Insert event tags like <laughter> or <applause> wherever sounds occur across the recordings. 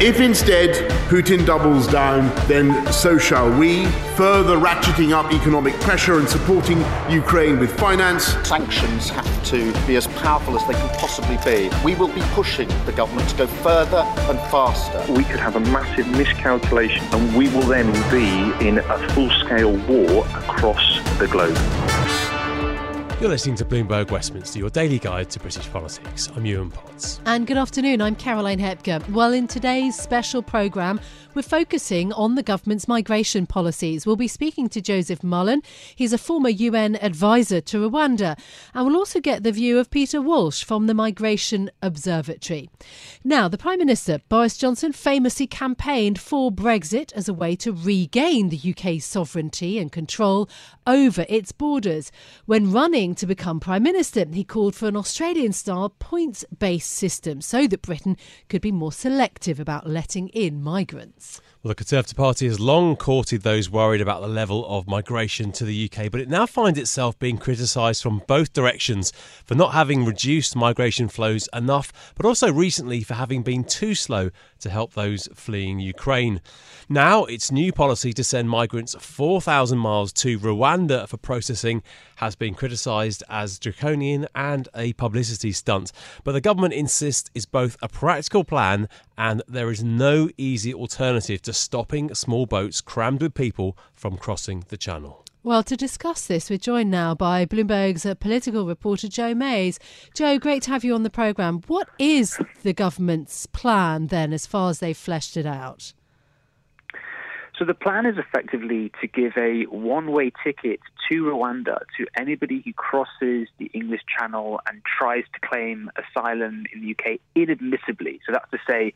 If instead Putin doubles down, then so shall we, further ratcheting up economic pressure and supporting Ukraine with finance. Sanctions have to be as powerful as they can possibly be. We will be pushing the government to go further and faster. We could have a massive miscalculation and we will then be in a full scale war across the globe. You're listening to Bloomberg Westminster, your daily guide to British politics. I'm Yuan Potts. And good afternoon, I'm Caroline Hepker. Well, in today's special programme, we're focusing on the government's migration policies. We'll be speaking to Joseph Mullen. He's a former UN advisor to Rwanda. And we'll also get the view of Peter Walsh from the Migration Observatory. Now, the Prime Minister, Boris Johnson, famously campaigned for Brexit as a way to regain the UK's sovereignty and control over its borders. When running to become Prime Minister, he called for an Australian style points based system so that Britain could be more selective about letting in migrants. Well, the Conservative Party has long courted those worried about the level of migration to the UK, but it now finds itself being criticised from both directions for not having reduced migration flows enough, but also recently for having been too slow to help those fleeing Ukraine. Now, its new policy to send migrants 4,000 miles to Rwanda for processing has been criticised as draconian and a publicity stunt. But the government insists it's both a practical plan and there is no easy alternative to stopping small boats crammed with people from crossing the channel. Well, to discuss this, we're joined now by Bloomberg's political reporter Joe Mayes. Joe, great to have you on the programme. What is the government's plan then, as far as they've fleshed it out? So the plan is effectively to give a one-way ticket to Rwanda to anybody who crosses the English Channel and tries to claim asylum in the UK inadmissibly. So that's to say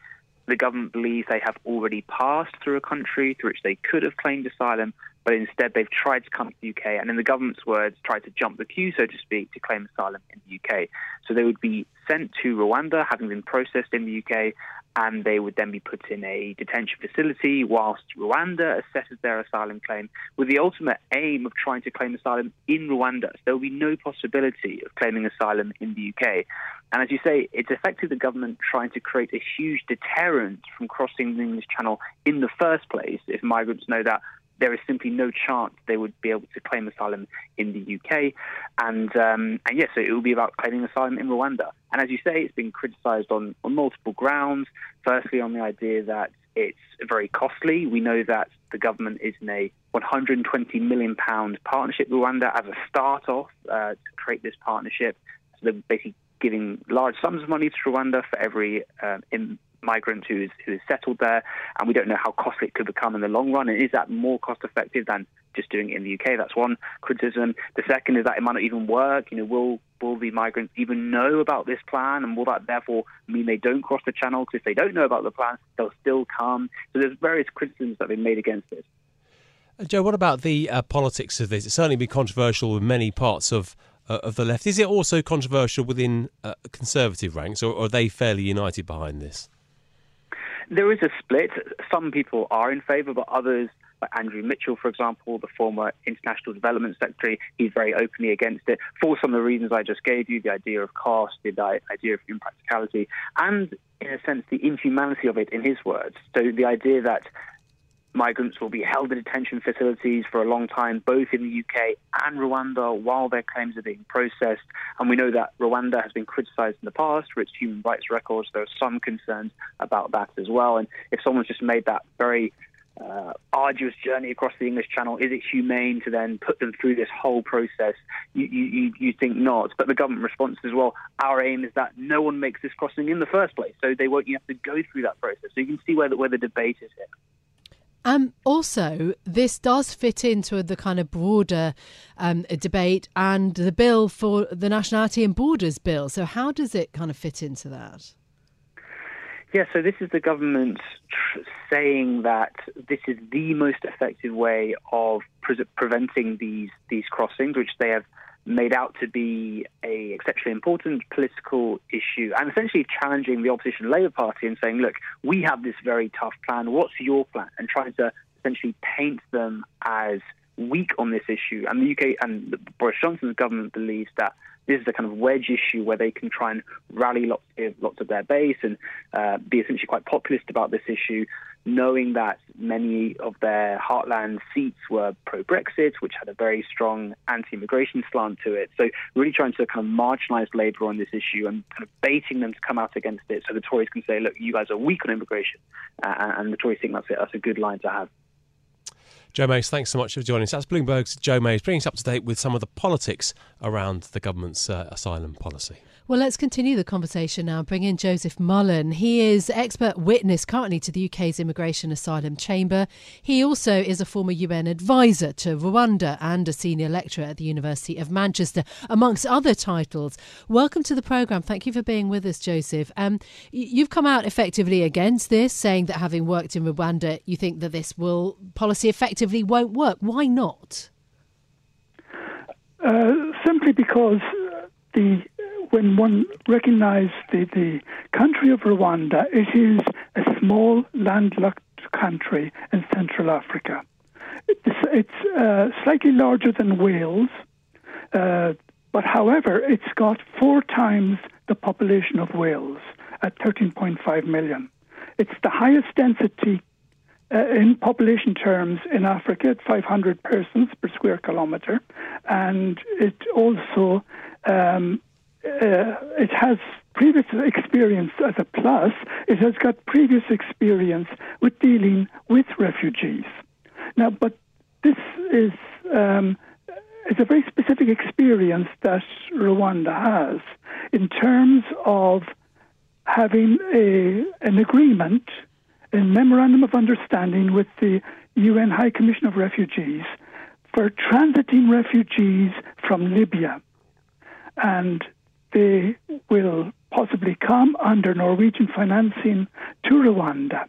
the government believes they have already passed through a country through which they could have claimed asylum, but instead they've tried to come to the UK and, in the government's words, tried to jump the queue, so to speak, to claim asylum in the UK. So they would be sent to Rwanda, having been processed in the UK, and they would then be put in a detention facility whilst Rwanda assesses their asylum claim with the ultimate aim of trying to claim asylum in Rwanda. So there will be no possibility of claiming asylum in the UK. And as you say, it's effectively the government trying to create a huge deterrent from crossing the English Channel in the first place if migrants know that there is simply no chance they would be able to claim asylum in the UK. And um, and yes, so it will be about claiming asylum in Rwanda. And as you say, it's been criticised on, on multiple grounds. Firstly, on the idea that it's very costly. We know that the government is in a 120 million pound partnership with Rwanda as a start off uh, to create this partnership. So they're basically giving large sums of money to Rwanda for every um, migrant who is who is settled there, and we don't know how costly it could become in the long run. And is that more cost effective than just doing it in the UK? That's one criticism. The second is that it might not even work. You know, will will the migrants even know about this plan, and will that therefore mean they don't cross the channel? Because if they don't know about the plan, they'll still come. So there's various criticisms that have been made against this. Uh, Joe, what about the uh, politics of this? It's certainly been controversial in many parts of uh, of the left. Is it also controversial within uh, conservative ranks, or, or are they fairly united behind this? There is a split. Some people are in favour, but others, like Andrew Mitchell, for example, the former International Development Secretary, he's very openly against it for some of the reasons I just gave you the idea of cost, the idea of impracticality, and in a sense, the inhumanity of it, in his words. So the idea that migrants will be held in detention facilities for a long time, both in the UK and Rwanda, while their claims are being processed. And we know that Rwanda has been criticised in the past for its human rights records. There are some concerns about that as well. And if someone's just made that very uh, arduous journey across the English Channel, is it humane to then put them through this whole process? You, you, you think not. But the government response as well, our aim is that no one makes this crossing in the first place. So they won't you have to go through that process. So you can see where the, where the debate is here. Um, also, this does fit into the kind of broader um, debate and the bill for the Nationality and Borders Bill. So, how does it kind of fit into that? Yeah, so this is the government tr- saying that this is the most effective way of pre- preventing these these crossings, which they have made out to be a exceptionally important political issue and essentially challenging the opposition Labour Party and saying, look, we have this very tough plan. What's your plan? And trying to essentially paint them as weak on this issue. And the UK and Boris Johnson's government believes that this is a kind of wedge issue where they can try and rally lots of, lots of their base and uh, be essentially quite populist about this issue, knowing that many of their heartland seats were pro Brexit, which had a very strong anti immigration slant to it. So, really trying to kind of marginalise Labour on this issue and kind of baiting them to come out against it so the Tories can say, look, you guys are weak on immigration. Uh, and the Tories think that's, it. that's a good line to have. Joe Mayes, thanks so much for joining us. That's Bloomberg's Joe Mayes, bringing us up to date with some of the politics around the government's uh, asylum policy. Well, let's continue the conversation now. Bring in Joseph Mullen. He is expert witness currently to the UK's Immigration Asylum Chamber. He also is a former UN advisor to Rwanda and a senior lecturer at the University of Manchester, amongst other titles. Welcome to the programme. Thank you for being with us, Joseph. Um, you've come out effectively against this, saying that having worked in Rwanda, you think that this will policy effectively won't work. Why not? Uh, simply because the when one recognizes the, the country of Rwanda, it is a small landlocked country in Central Africa. It's, it's uh, slightly larger than Wales, uh, but however, it's got four times the population of Wales at 13.5 million. It's the highest density uh, in population terms in Africa at 500 persons per square kilometre, and it also um, uh, it has previous experience as a plus. It has got previous experience with dealing with refugees. Now, but this is um, is a very specific experience that Rwanda has in terms of having a an agreement, a memorandum of understanding with the UN High Commission of Refugees for transiting refugees from Libya. And they will possibly come under Norwegian financing to Rwanda.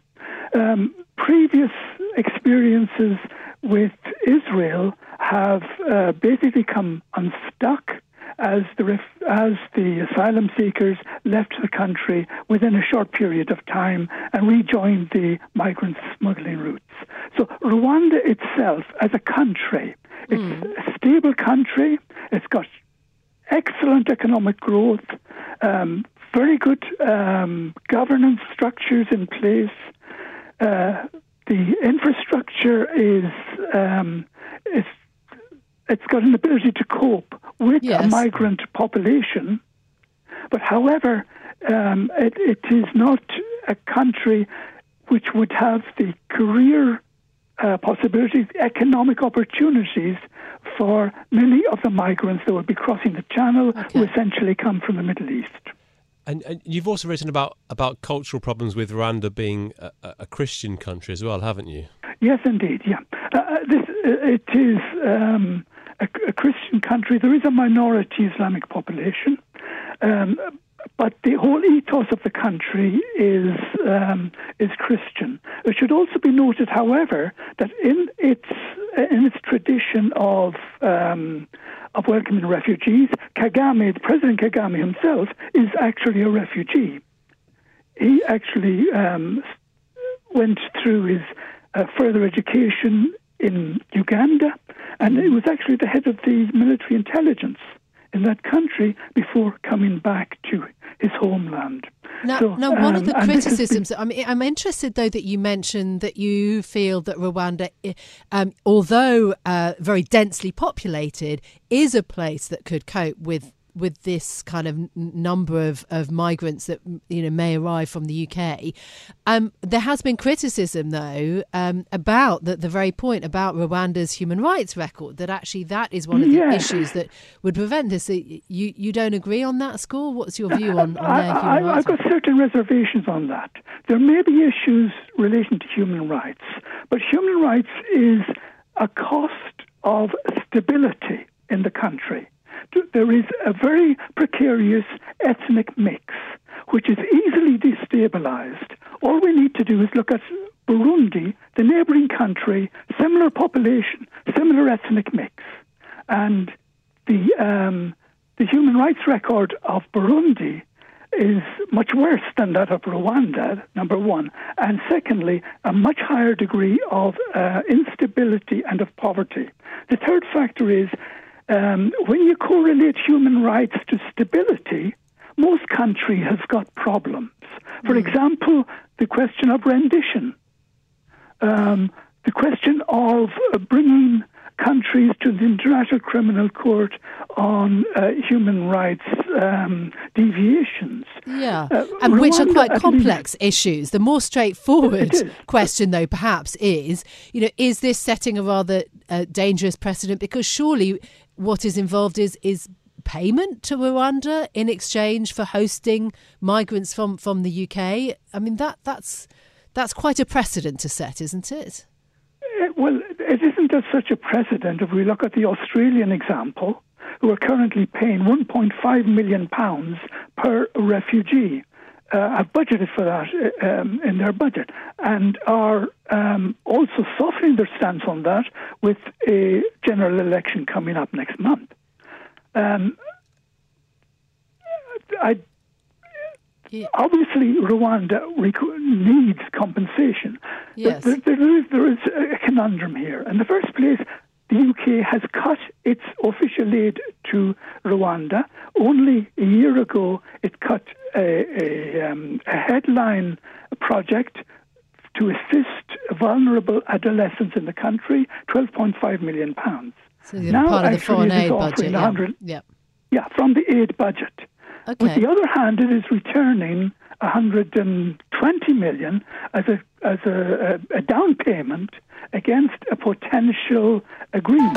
Um, previous experiences with Israel have uh, basically come unstuck as the ref- as the asylum seekers left the country within a short period of time and rejoined the migrant smuggling routes. So Rwanda itself, as a country, it's mm. a stable country. It's got excellent economic growth, um, very good um, governance structures in place. Uh, the infrastructure is um, is it's got an ability to cope with yes. a migrant population, but however, um, it, it is not a country which would have the career uh, possibilities, economic opportunities for many of the migrants that would be crossing the channel okay. who essentially come from the Middle East. And, and, you've also written about, about cultural problems with Rwanda being a, a Christian country as well, haven't you? Yes, indeed. Yeah, uh, uh this uh, it is um, a, a, Christian country. There is a minority Islamic population, um, but the whole ethos of the country is um, is Christian. It should also be noted, however, that in its in its tradition of um, of welcoming refugees, Kagame, President Kagame himself, is actually a refugee. He actually um, went through his uh, further education in Uganda, and he was actually the head of the military intelligence in that country before coming back to his homeland. Now, so, now one um, of the and this has criticisms, I mean, I'm interested though that you mentioned that you feel that Rwanda, um, although uh, very densely populated, is a place that could cope with with this kind of number of, of migrants that you know may arrive from the UK. Um, there has been criticism, though, um, about the, the very point about Rwanda's human rights record. That actually that is one of the Yes. issues that would prevent this. You you don't agree on that score? What's your view on, on I, their human I, rights? I've got certain reservations on that. There may be issues relating to human rights, but human rights is a cost of stability in the country. There is a very precarious ethnic mix which is easily destabilized. All we need to do is look at Burundi, the neighboring country, similar population, similar ethnic mix, and the um, the human rights record of Burundi is much worse than that of Rwanda, number one. And secondly, a much higher degree of uh, instability and of poverty. The third factor is um, when you correlate human rights to stability, most country has got problems. For example, the question of rendition, um, the question of uh, bringing countries to the International Criminal Court on uh, human rights um, deviations. Yeah, Uh, and which are quite complex issues. The more straightforward <laughs> question, though, perhaps is, you know, is this setting a rather uh, dangerous precedent? Because surely what is involved is is payment to Rwanda in exchange for hosting migrants from from the UK. I mean that that's that's quite a precedent to set, isn't it? Uh, Well, it isn't just such a precedent if we look at the Australian example, who are currently paying 1.5 million pounds per refugee. Uh, have budgeted for that uh, um, in their budget and are um, also softening their stance on that with a general election coming up next month. Um, I Yeah. obviously Rwanda needs compensation. Yes. There, there, is, there is a conundrum here. In the first place, the UK has cut its official aid to Rwanda. Only a year ago, it cut a, a, um, a headline project to assist vulnerable adolescents in the country, 12.5 million pounds. So you're Now, part of the foreign aid budget. Yeah. yeah. Yeah, from the aid budget. With the other hand, it is returning 120 million as a as a, a, a down payment against a potential agreement.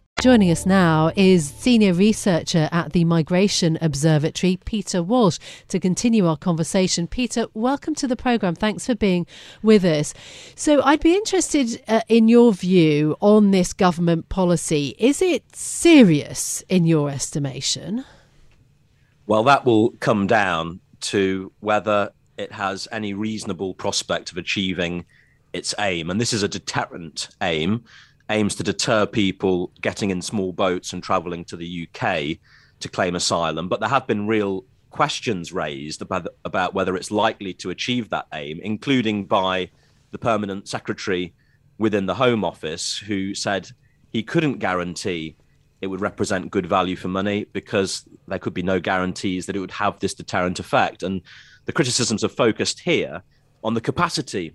Joining us now is senior researcher at the Migration Observatory, Peter Walsh, to continue our conversation. Peter, welcome to the programme. Thanks for being with us. So, I'd be interested uh, in your view on this government policy. Is it serious in your estimation? Well, that will come down to whether it has any reasonable prospect of achieving its aim. And this is a deterrent aim, aims to deter people getting in small boats and travelling to the UK to claim asylum. But there have been real questions raised about, about whether it's likely to achieve that aim, including by the permanent secretary within the Home Office, who said he couldn't guarantee it would represent good value for money because there could be no guarantees that it would have this deterrent effect. And the criticisms are focused here on the capacity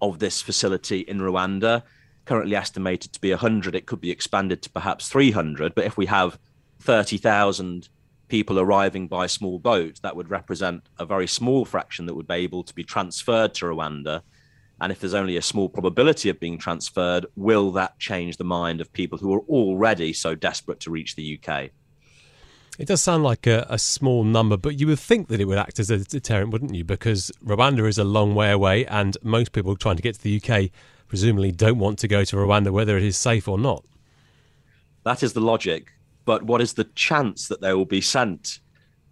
of this facility in Rwanda, currently estimated to be 100. It could be expanded to perhaps 300. But if we have 30,000 people arriving by small boat, that would represent a very small fraction that would be able to be transferred to Rwanda. And if there's only a small probability of being transferred, will that change the mind of people who are already so desperate to reach the UK? It does sound like a, a small number, but you would think that it would act as a deterrent, wouldn't you? Because Rwanda is a long way away, and most people trying to get to the UK presumably don't want to go to Rwanda, whether it is safe or not. That is the logic. But what is the chance that they will be sent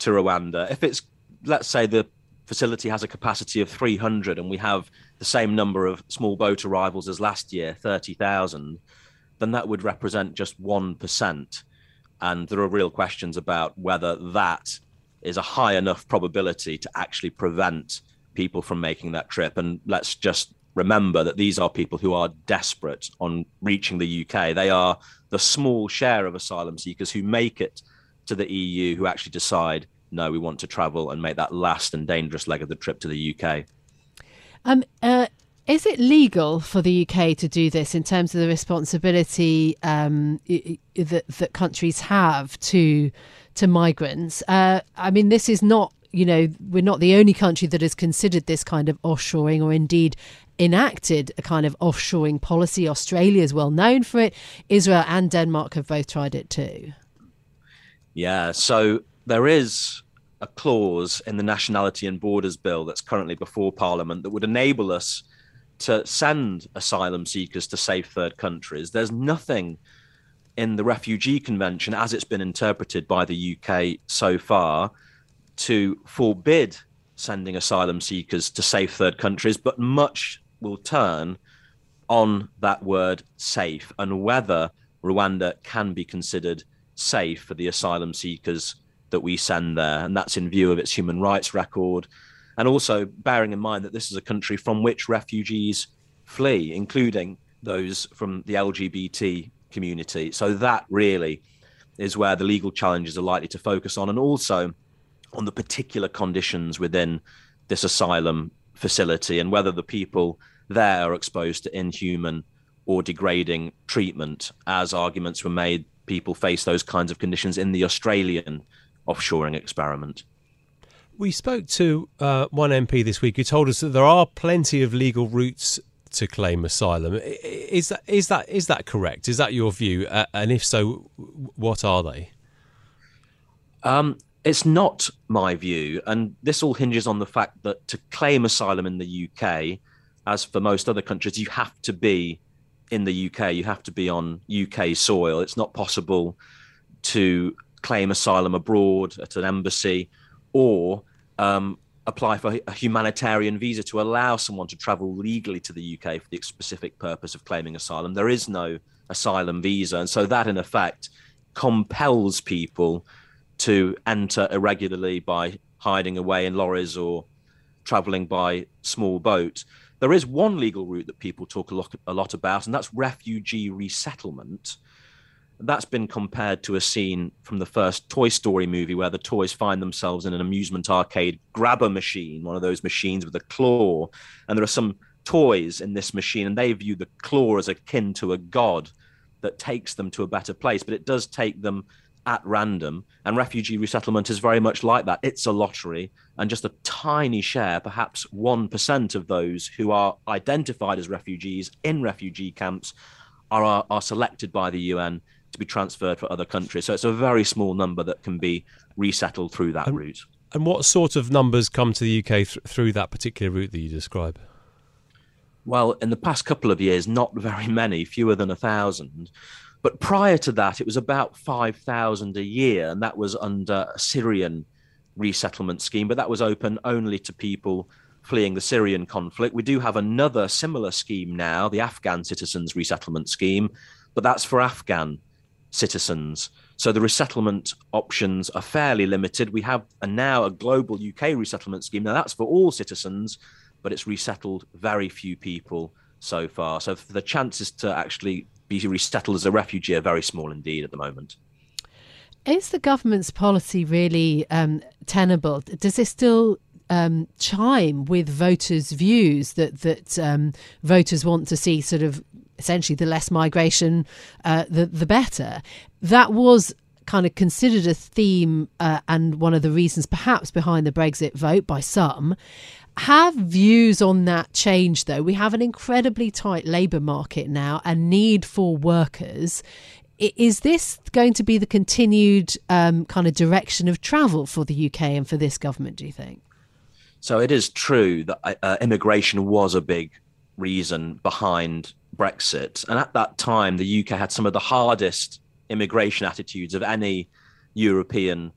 to Rwanda? If it's, let's say, the facility has a capacity of 300 and we have the same number of small boat arrivals as last year, 30,000, then that would represent just 1%. And there are real questions about whether that is a high enough probability to actually prevent people from making that trip. And let's just remember that these are people who are desperate on reaching the UK. They are the small share of asylum seekers who make it to the EU who actually decide, no, we want to travel and make that last and dangerous leg of the trip to the UK. Um, uh, is it legal for the UK to do this in terms of the responsibility um, that that countries have to to migrants? Uh, I mean, this is not you know we're not the only country that has considered this kind of offshoring or indeed enacted a kind of offshoring policy. Australia is well known for it. Israel and Denmark have both tried it too. Yeah, so there is a clause in the Nationality and Borders Bill that's currently before Parliament that would enable us to send asylum seekers to safe third countries. There's nothing in the Refugee Convention, as it's been interpreted by the UK so far, to forbid sending asylum seekers to safe third countries, but much will turn on that word safe and whether Rwanda can be considered safe for the asylum seekers that we send there. And that's in view of its human rights record. And also bearing in mind that this is a country from which refugees flee, including those from the LGBT community. So that really is where the legal challenges are likely to focus on, and also on the particular conditions within this asylum facility and whether the people there are exposed to inhuman or degrading treatment, as arguments were made. People face those kinds of conditions in the Australian offshoring experiment. We spoke to uh, one MP this week who told us that there are plenty of legal routes to claim asylum. Is that is that is that correct? Is that your view? Uh, and if so, what are they? Um, it's not my view, and this all hinges on the fact that to claim asylum in the UK, as for most other countries, you have to be in the UK. You have to be on UK soil. It's not possible to claim asylum abroad at an embassy or um, apply for a humanitarian visa to allow someone to travel legally to the UK for the specific purpose of claiming asylum. There is no asylum visa. And so that, in effect, compels people to enter irregularly by hiding away in lorries or traveling by small boat. There is one legal route that people talk a lot, a lot about, and that's refugee resettlement. That's been compared to a scene from the first Toy Story movie where the toys find themselves in an amusement arcade grabber machine, one of those machines with a claw. And there are some toys in this machine, and they view the claw as akin to a god that takes them to a better place, but it does take them at random. And refugee resettlement is very much like that. It's a lottery, and just a tiny share, perhaps 1% of those who are identified as refugees in refugee camps, are, are, are selected by the UN to be transferred for other countries. So it's a very small number that can be resettled through that and, route. And what sort of numbers come to the UK th- through that particular route that you describe? Well, in the past couple of years, not very many, fewer than a thousand. But prior to that, it was about 5,000 a year, and that was under a Syrian resettlement scheme, but that was open only to people fleeing the Syrian conflict. We do have another similar scheme now, the Afghan Citizens Resettlement Scheme, but that's for Afghan citizens. So the resettlement options are fairly limited. We have a, now a global UK resettlement scheme. Now that's for all citizens, but it's resettled very few people so far. So the chances to actually be resettled as a refugee are very small indeed at the moment. Is the government's policy really um, tenable? Does it still um, chime with voters' views that that um, voters want to see sort of essentially the less migration, uh, the the better. That was kind of considered a theme uh, and one of the reasons perhaps behind the Brexit vote by some. Have views on that change though? We have an incredibly tight labour market now and need for workers. Is this going to be the continued um, kind of direction of travel for the UK and for this government, do you think? So it is true that uh, immigration was a big reason behind Brexit. And at that time, the UK had some of the hardest immigration attitudes of any European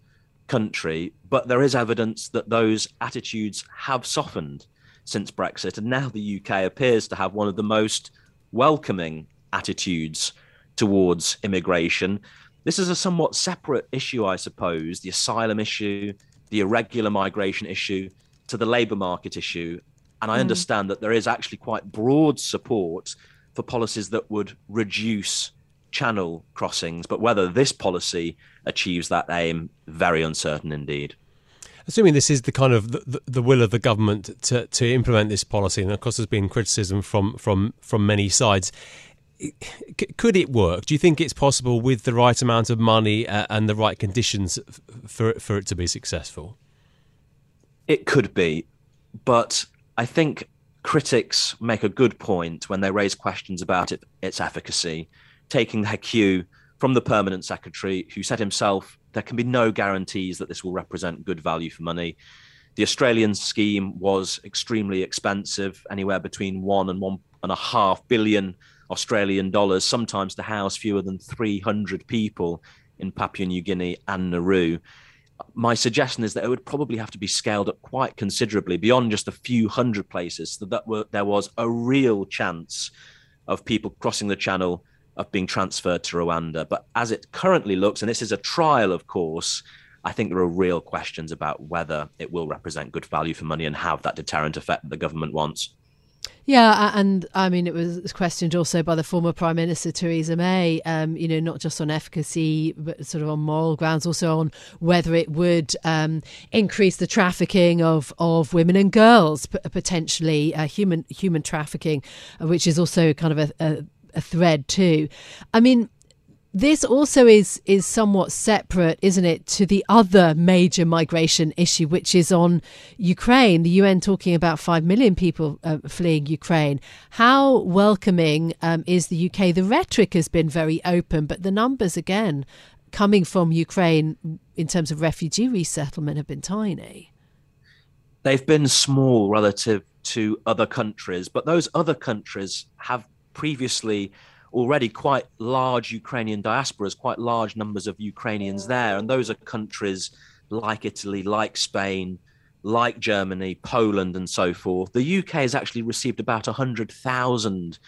country, but there is evidence that those attitudes have softened since Brexit. And now the UK appears to have one of the most welcoming attitudes towards immigration. This is a somewhat separate issue, I suppose the asylum issue, the irregular migration issue, to the labour market issue. And I mm. understand that there is actually quite broad support for policies that would reduce channel crossings. But whether this policy achieves that aim, very uncertain indeed. Assuming this is the kind of the, the, will of the government to, to implement this policy, and of course there's been criticism from from from many sides. Could it work? Do you think it's possible with the right amount of money uh, and the right conditions for for it to be successful? It could be, but I think critics make a good point when they raise questions about it, its efficacy, taking their cue from the permanent secretary, who said himself there can be no guarantees that this will represent good value for money. The Australian scheme was extremely expensive, anywhere between one and one and a half billion Australian dollars, sometimes to house fewer than 300 people in Papua New Guinea and Nauru. My suggestion is that it would probably have to be scaled up quite considerably beyond just a few hundred places, so that were, there was a real chance of people crossing the channel of being transferred to Rwanda. But as it currently looks, and this is a trial, of course, I think there are real questions about whether it will represent good value for money and have that deterrent effect that the government wants. Yeah, and I mean, it was questioned also by the former Prime Minister Theresa May, um, you know, not just on efficacy, but sort of on moral grounds, also on whether it would um, increase the trafficking of, of women and girls, potentially uh, human human trafficking, which is also kind of a, a a thread too. I mean, this also is is somewhat separate, isn't it, to the other major migration issue, which is on Ukraine. The UN talking about five million people uh, fleeing Ukraine. How welcoming um, is the UK? The rhetoric has been very open, but the numbers again coming from Ukraine in terms of refugee resettlement have been tiny. They've been small relative to other countries, but those other countries have previously already quite large Ukrainian diasporas, quite large numbers of Ukrainians there. And those are countries like Italy, like Spain, like Germany, Poland, and so forth. The UK has actually received about 100,000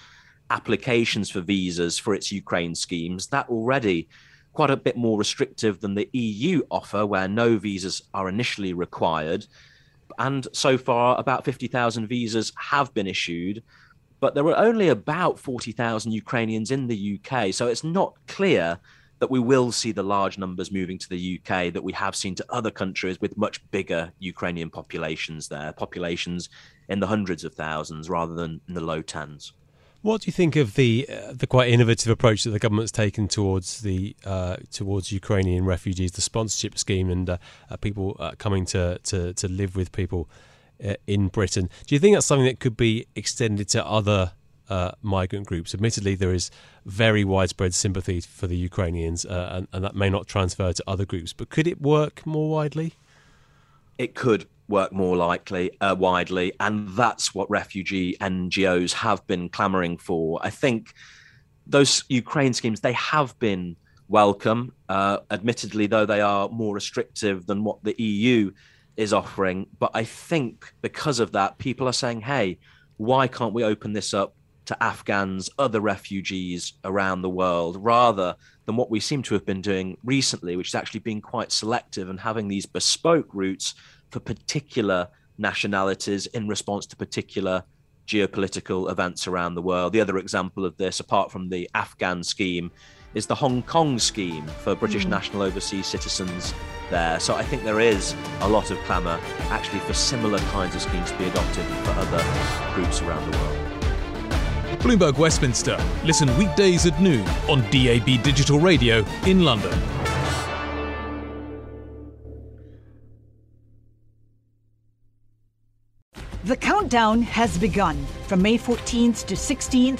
applications for visas for its Ukraine schemes. That already quite a bit more restrictive than the EU offer, where no visas are initially required. And so far, about 50,000 visas have been issued but there were only about 40,000 Ukrainians in the UK. So it's not clear that we will see the large numbers moving to the UK that we have seen to other countries with much bigger Ukrainian populations there, populations in the hundreds of thousands rather than in the low tens. What do you think of the uh, the quite innovative approach that the government's taken towards the uh, towards Ukrainian refugees, the sponsorship scheme, and uh, uh people uh, coming to, to, to live with people uh, in Britain. Do you think that's something that could be extended to other uh, migrant groups? Admittedly, there is very widespread sympathy for the Ukrainians, uh, and, and, that may not transfer to other groups. But could it work more widely? It could work more likely uh, widely, and that's what refugee NGOs have been clamoring for. I think those Ukraine schemes they have been welcome. Uh, admittedly, though, they are more restrictive than what the EU is offering. But I think because of that, people are saying, hey, why can't we open this up to Afghans, other refugees around the world, rather than what we seem to have been doing recently, which is actually being quite selective and having these bespoke routes for particular nationalities in response to particular geopolitical events around the world. The other example of this, apart from the Afghan scheme, is the Hong Kong scheme for British mm. national overseas citizens there. So I think there is a lot of clamour actually for similar kinds of schemes to be adopted for other groups around the world. Bloomberg Westminster. Listen weekdays at noon on DAB Digital Radio in London. The countdown has begun. From May 14th to 16th,